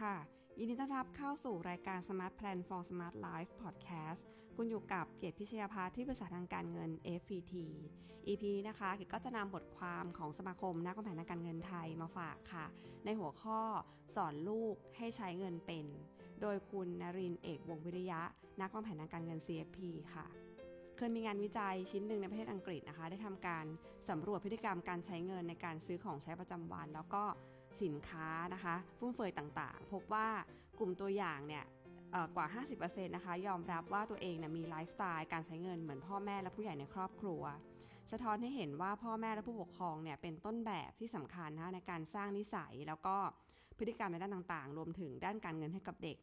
ค่ะ ยินดีต้อนรับเข้าสู่รายการ Smart Plan for Smart Life Podcast คุณอยู่กับเกียรติพิชยาภาที่ปรึกษาทางการเงิน FPT EP นี้นะคะเกียรติก็จะนำบทความของสมาคมนักวางแผนทางการเงินไทยมาฝากค่ะ ในหัวข้อสอนลูกให้ใช้เงินเป็น โดยคุณนรินเอกวงวิริยะ นักวางแผนทางการเงิน CFP ค่ะเคยมีงานวิจัยชิ้นหนึ่งในประเทศอังกฤษนะคะ ได้ทำการสำรวจพฤติกรรมการใช้เงินในการซื้อของใช้ประจำวัน แล้วก็ สินค้านะคะ ฟุ่มเฟือยต่างๆ พบว่ากลุ่มตัวอย่างเนี่ยกว่า 50%นะคะ ยอมรับว่าตัวเองเนี่ยมีไลฟ์สไตล์การใช้เงินเหมือนพ่อแม่และผู้ใหญ่ในครอบครัว สะท้อนให้เห็นว่าพ่อแม่และผู้ปกครองเนี่ยเป็นต้นแบบที่สำคัญนะในการสร้างนิสัยแล้วก็พฤติกรรมในด้านต่างๆ รวมถึงด้านการเงินให้กับเด็ก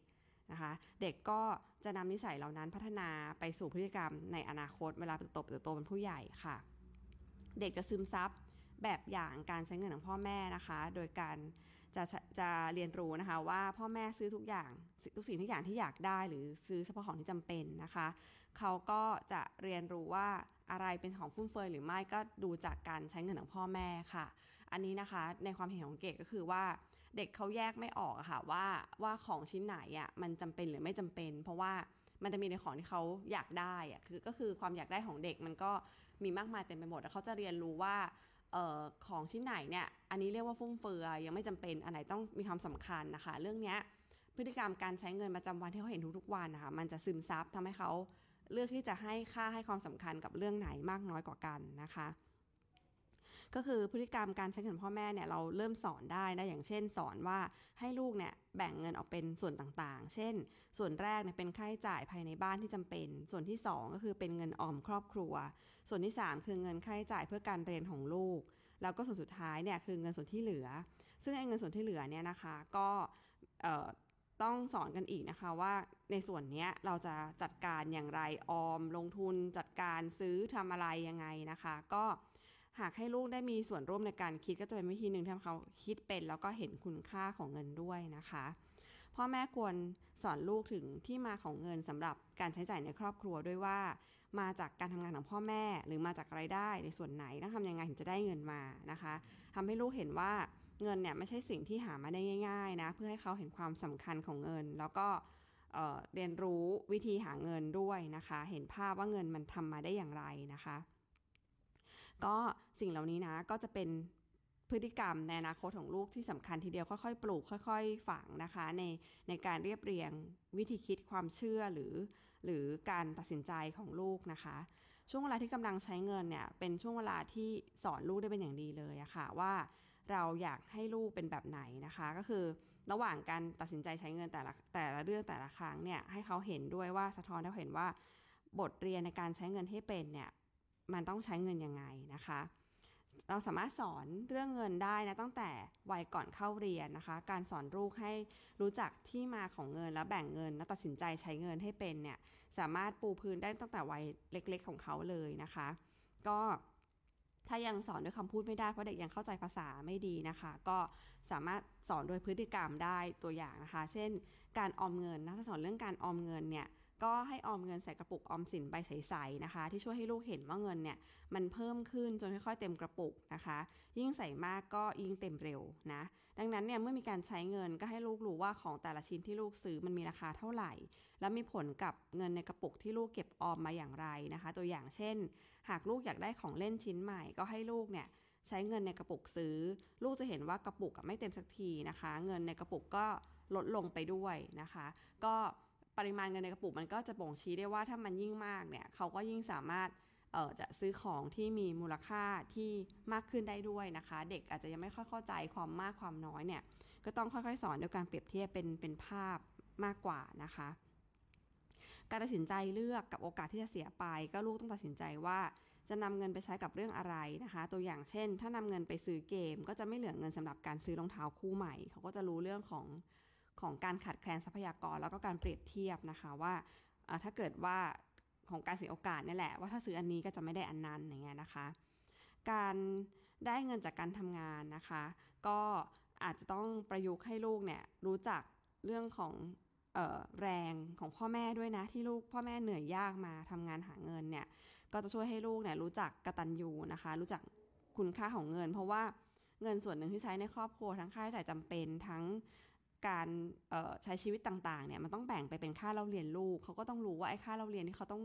นะคะ เด็กก็จะนำนิสัยเหล่านั้นพัฒนาไปสู่พฤติกรรมในอนาคตเวลาเติบโตเติบโตเป็นผู้ใหญ่ค่ะ เด็กจะซึมซับ แบบอย่างการใช้เงินของพ่อแม่นะคะ โดยการจะจะเรียนรู้นะคะ ว่าพ่อแม่ซื้อทุกอย่างทุกสิ่งทุกอย่างที่อยากได้ หรือซื้อเฉพาะของที่จำเป็นนะคะ เขาก็จะเรียนรู้ว่าอะไรเป็นของฟุ่มเฟือยหรือไม่ก็ดูจากการใช้เงินของพ่อแม่ค่ะ อันนี้นะคะในความเห็นของเกดก็คือว่าเด็กเขาแยกไม่ออกค่ะว่าว่าของชิ้นไหนอะมันจำเป็นหรือไม่จำเป็น เพราะว่ามันจะมีในของที่เขาอยากได้อะคือก็คือความอยากได้ของเด็กมันก็มีมากมายเต็มไปหมดแล้วเขาจะเรียนรู้ว่า ออของชิ้นไหนเนี่ยอันนี้เรียกว่าฟุ่มเฟือยยังไม่จำเป็นอันไหนต้องมีความสำคัญนะคะ เรื่องนี้พฤติกรรมการใช้เงินประจำวันที่เขาเห็นทุกๆวันนะคะมันจะซึมซับทำให้เขาเลือกที่จะให้ค่าให้ความสำคัญกับเรื่องไหนมากน้อยกว่ากันนะคะ ก็คือพฤติกรรมการใช้เงินพ่อแม่เนี่ยเราเริ่มสอนได้นะอย่างเช่น สอนว่าให้ลูกเนี่ยแบ่งเงินออกเป็นส่วนต่างๆ เช่น ส่วนแรกเนี่ยเป็นค่าใช้จ่ายภายในบ้านที่จำเป็น ส่วนที่ 2 ก็คือเป็นเงินออมครอบครัว ส่วนที่ 3 คือเงินค่าใช้จ่ายเพื่อการเรียนของลูก แล้วก็ส่วนสุดท้ายเนี่ยคือเงินส่วนที่เหลือ ซึ่งไอ้เงินส่วนที่เหลือเนี่ยนะคะก็ต้องสอนกันอีกนะคะว่าในส่วนนี้เราจะจัดการอย่างไรออมลงทุนจัดการซื้อทำอะไรยังไงนะคะ ก็ หากให้ลูกได้มีส่วนร่วมในการคิดก็จะเป็นวิธีหนึ่งที่เขาคิดเป็นแล้วก็เห็นคุณค่าของเงินด้วยนะคะพ่อแม่ควรสอนลูกถึงที่มาของเงินสำหรับการใช้จ่ายในครอบครัวด้วยว่า มาจากการทำงานของพ่อแม่หรือมาจากไรายได้ในส่วนไหนต้องทำยังไงถึงจะได้เงินมานะคะทำให้ลูกเห็นว่าเงินเนี่ยไม่ใช่สิ่งที่หามาได้ง่าย ๆ นะ เพื่อให้เขาเห็นความสำคัญของเงิน แล้วก็เเรียนรู้วิธีหาเงินด้วยนะคะ เห็นภาพว่าเงินมันทำมาได้อย่างไรนะคะ ก็สิ่งเหล่านี้นะก็จะเป็นพฤติกรรมในอนาคตของลูกที่สำคัญทีเดียวค่อยๆ ปลูกค่อย ๆ ฝังนะคะ ในในการเรียบเรียงวิธีคิดความเชื่อหรือ หรือการตัดสินใจของลูกนะคะ ช่วงเวลาที่กำลังใช้เงินเนี่ยเป็นช่วงเวลาที่สอนลูกได้เป็นอย่างดีเลยอะคะ่ะว่าเราอยากให้ลูกเป็นแบบไหนนะคะ ก็คือระหว่างการตัดสินใจใช้เงินแต่ละแต่ละเรื่องแต่ละครั้งเนี่ยให้เขาเห็นด้วยว่าสะท้อนให้เห็นว่าบทเรียนในการใช้เงินให้เป็นเนี่ย มันต้องใช้เงินยังไงนะคะ เราสามารถสอนเรื่องเงินได้นะตั้งแต่วัยก่อนเข้าเรียนนะคะ การสอนลูกให้รู้จักที่มาของเงินแล้วแบ่งเงิน แล้วตัดสินใจใช้เงินให้เป็นเนี่ยสามารถปูพื้นได้ตั้งแต่วัยเล็ก ๆ ของเขาเลยนะคะ ก็ถ้ายังสอนด้วยคำพูดไม่ได้เพราะเด็กยังเข้าใจภาษาไม่ดีนะคะ ก็สามารถสอนโดยพฤติกรรมได้ตัวอย่างนะคะ เช่น การออมเงินนะถ้าสอนเรื่องการออมเงินเนี่ย ก็ให้ออมเงินใส่กระปุกออมสินใบใสๆนะคะ ที่ช่วยให้ลูกเห็นว่าเงินเนี่ยมันเพิ่มขึ้นจนค่อยๆเต็มกระปุกนะคะ ยิ่งใส่มากก็ยิ่งเต็มเร็วนะ ดังนั้นเนี่ยเมื่อมีการใช้เงินก็ให้ลูกรู้ว่าของแต่ละชิ้นที่ลูกซื้อมันมีราคาเท่าไหร่ แล้วมีผลกับเงินในกระปุกที่ลูกเก็บออมมาอย่างไรนะคะ ตัวอย่างเช่น หากลูกอยากได้ของเล่นชิ้นใหม่ก็ให้ลูกเนี่ยใช้เงินในกระปุกซื้อ ลูกจะเห็นว่ากระปุกไม่เต็มสักทีนะคะ เงินในกระปุกก็ลดลงไปด้วยนะคะ ก็ ปริมาณเงินในกระปุกมันก็จะบ่งชี้ได้ว่าถ้ามันยิ่งมากเนี่ยเขาก็ยิ่งสามารถเออจะซื้อของที่มีมูลค่าที่มากขึ้นได้ด้วยนะคะ เด็กอาจจะยังไม่ค่อยเข้าใจความมากความน้อยเนี่ยก็ต้องค่อยๆ สอนโดยการเปรียบเทียบเป็นเป็นภาพมากกว่านะคะ การตัดสินใจเลือกกับโอกาสที่จะเสียไป ก็ลูกต้องตัดสินใจว่าจะนำเงินไปใช้กับเรื่องอะไรนะคะ ตัวอย่างเช่น ถ้านำเงินไปซื้อเกม ก็จะไม่เหลือเงินสำหรับการซื้อรองเท้าคู่ใหม่ เขาก็จะรู้เรื่องของ ของการขาดแคลนทรัพยากร แล้วก็การเปรียบเทียบนะคะว่าถ้าเกิดว่าของการเสียโอกาสนี่แหละว่าถ้าซื้ออันนี้ก็จะไม่ได้อันนั้นอย่างเงี้ยนะคะ การได้เงินจากการทำงานนะคะ ก็อาจจะต้องประยุกต์ให้ลูกเนี่ยรู้จักเรื่องของออแรงของพ่อแม่ด้วยนะ ที่ลูกพ่อแม่เหนื่อยยากมาทำงานหาเงินเนี่ยก็จะช่วยให้ลูกเนี่ยรู้จักกระตันยูนะคะ รู้จักคุณค่าของเงิน เพราะว่าเงินส่วนหนึ่งที่ใช้ในครอบครัวทั้งค่าใช้จ่ายจำเป็นทั้ง การใช้ชีวิตต่างๆเนี่ยมันต้องแบ่งไปเป็นค่าเราเรียนลูกเขาก็ต้องรู้ว่าไอ้ค่าเราเรียนที่เขาต้อง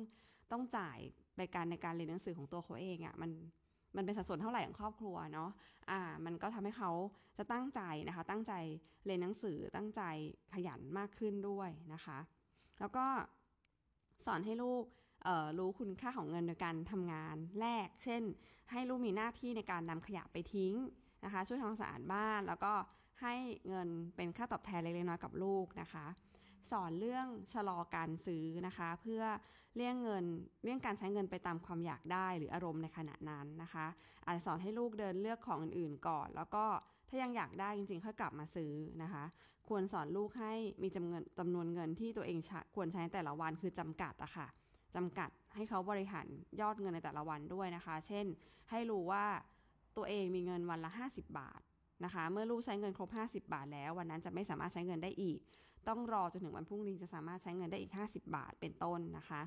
ต้องจ่ายไปการในการเรียนหนังสือของตัวเขาเองอะ่ะมันมันเป็นสัดส่วนเท่าไหร่ของครอบครัวเนาะ อ่า มันก็ทำให้เขาจะตั้งใจนะคะ ตั้งใจเรียนหนังสือ ตั้งใจขยันมากขึ้นด้วยนะคะ แล้วก็สอนให้ลูกรู้คุณค่าของเงินโดยการทำงานแรกเช่น ให้ลูกมีหน้าที่ในการนำขยะไปทิ้งนะคะ ช่วยทำความสะอาดบ้าน แล้วก็ ให้เงินเป็นค่าตอบแทนเล็กๆน้อยๆกับลูกนะคะ สอนเรื่องชะลอการซื้อนะคะ เพื่อเลี่ยงเงินเลี่ยงการใช้เงินไปตามความอยากได้หรืออารมณ์ในขณะนั้นนะคะ อาจจะสอนให้ลูกเดินเลือกของอื่นๆก่อน แล้วก็ถ้ายังอยากได้จริงๆค่อยกลับมาซื้อนะคะ ควรสอนลูกให้มีจำนวนจำนวนเงินที่ตัวเองควรใช้แต่ละวันคือจำกัดอะคะ่ะจำกัดให้เขาบริหารยอดเงินในแต่ละวันด้วยนะคะ เช่น ให้รู้ว่าตัวเองมีเงินวันละ 50 บาท นะคะ เมื่อลูกใช้เงินครบ 50 บาทแล้ว วันนั้นจะไม่สามารถใช้เงินได้อีก ต้องรอจนถึงวันพรุ่งนี้จะสามารถใช้เงินได้อีก 50 บาทเป็นต้นนะคะ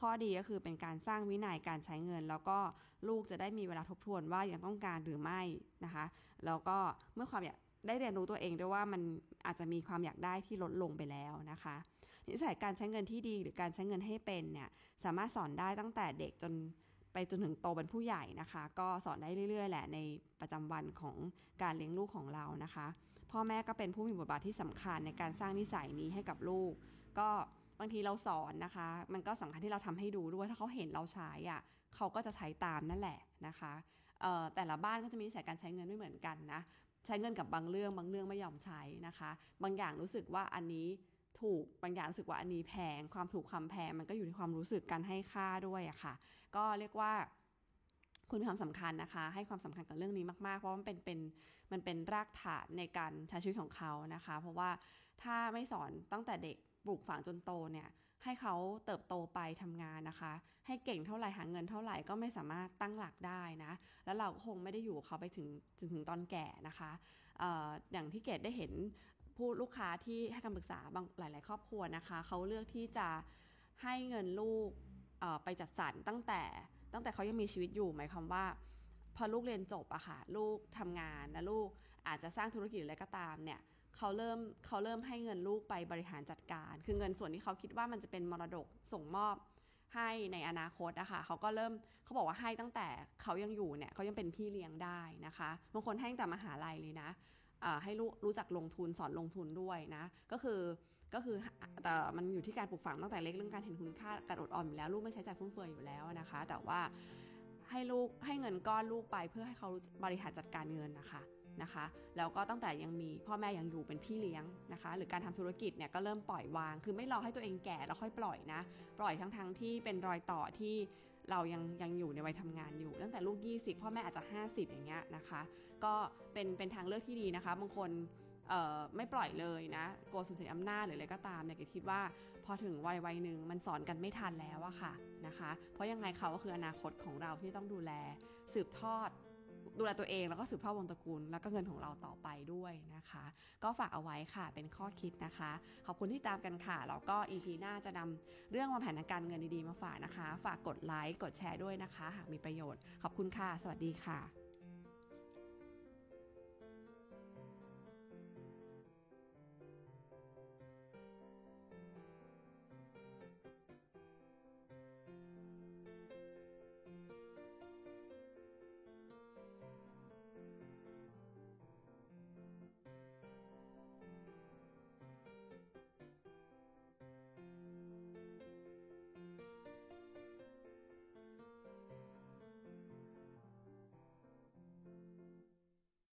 ข้อดีก็คือเป็นการสร้างวินัยการใช้เงิน แล้วก็ลูกจะได้มีเวลาทบทวนว่ายังต้องการหรือไม่นะคะ แล้วก็เมื่อความอยากได้เรียนรู้ตัวเองด้วยว่ามันอาจจะมีความอยากได้ที่ลดลงไปแล้วนะคะนิสัยการใช้เงินที่ดีหรือการใช้เงินให้เป็นเนี่ยสามารถสอนได้ตั้งแต่เด็กจน ไปจนถึงโตเป็นผู้ใหญ่นะคะ ก็สอนได้เรื่อย ๆ แหละในประจำวันของการเลี้ยงลูกของเรานะคะ พ่อแม่ก็เป็นผู้มีบทบาทที่สำคัญในการสร้างนิสัยนี้ให้กับลูก ก็บางทีเราสอนนะคะ มันก็สำคัญที่เราทำให้ดูด้วยถ้าเขาเห็นเราใช้อะเขาก็จะใช้ตามนั่นแหละนะคะแต่ละบ้านก็จะมีนิสัยการใช้เงินไม่เหมือนกันนะใช้เงินกับบางเรื่องบางเรื่องไม่ยอมใช้นะคะ บางอย่างรู้สึกว่าอันนี้ ถูกบางอย่างรู้สึกว่าอันนี้แพง ความถูกความแพงมันก็อยู่ในความรู้สึกการให้ค่าด้วยอะค่ะ ก็เรียกว่าคุณมีความสำคัญนะคะ ให้ความสำคัญกับเรื่องนี้มากๆ เพราะมันเป็นเป็นมันเป็นรากฐานในการใช้ชีวิตของเขานะคะ เพราะว่าถ้าไม่สอนตั้งแต่เด็กปลูกฝังจนโตเนี่ย ให้เขาเติบโตไปทำงานนะคะ ให้เก่งเท่าไหร่หาเงินเท่าไหร่ก็ไม่สามารถตั้งหลักได้นะ แล้วเราคงไม่ได้อยู่เขาไปถึงถึงตอนแก่นะคะออย่างที่เกดได้เห็น ผู้ลูกค้าที่ให้คำปรึกษาบางหลาย ๆ ครอบครัวนะคะเขาเลือกที่จะให้เงินลูกไปจัดสรรตั้งแต่ตั้งแต่เขายังมีชีวิตอยู่หมายความว่า พอลูกเรียนจบอะค่ะลูกทำงานแล้วลูกอาจจะสร้างธุรกิจอะไรก็ตามเนี่ยเขาเริ่มเขาเริ่มให้เงินลูกไปบริหารจัดการ คือเงินส่วนที่เขาคิดว่ามันจะเป็นมรดกส่งมอบให้ในอนาคตนะคะเขาก็เริ่มเขาบอกว่าให้ตั้งแต่เขายังอยู่เนี่ยเขายังเป็นพี่เลี้ยงได้นะคะบางคนให้ตั้งแต่มหาลัยเลยนะ ให้รู้รู้จักลงทุนสอนลงทุนด้วยนะก็คือก็คือแต่มันอยู่ที่การปลูกฝังตั้งแต่เล็กเรื่องการเห็นคุณค่าการอดออมอยู่แล้วลูกไม่ใช้จ่ายฟุ่มเฟือยอยู่แล้วนะคะ แต่ว่าให้ลูกให้เงินก้อนลูกไปเพื่อให้เขาบริหารจัดการเงินนะคะนะคะแล้วก็ตั้งแต่ยังมีพ่อแม่ยังอยู่เป็นพี่เลี้ยงนะคะ หรือการทำธุรกิจเนี่ยก็เริ่มปล่อยวาง คือไม่รอให้ตัวเองแก่แล้วค่อยปล่อยนะ ปล่อยทั้งๆทที่เป็นรอยต่อที่ เรายังยังอยู่ในวัยทำงานอยู่ ตั้งแต่ลูก 20พ่อแม่อาจจะ 50 อย่างเงี้ยนะคะ ก็เป็นเป็นทางเลือกที่ดีนะคะบางคนไม่ปล่อยเลยนะกลัวสูญเสียอำนาจหรืออะไรก็ตามเนี่ยคิดว่าพอถึงวัยวัยหนึ่งมันสอนกันไม่ทันแล้วอะค่ะนะคะ เพราะยังไงเขาก็คืออนาคตของเราที่ต้องดูแลสืบทอด ดูแลตัวเองแล้วก็สืบทอดวงตระกูล แล้วก็เงินของเราต่อไปด้วยนะคะ ก็ฝากเอาไว้ค่ะเป็นข้อคิดนะคะ ขอบคุณที่ตามกันค่ะ แล้วก็ EP หน้าจะนำเรื่องวางแผนทางการเงินดีๆมาฝากนะคะ ฝากกดไลค์กดแชร์ด้วยนะคะ หากมีประโยชน์ ขอบคุณค่ะ สวัสดีค่ะ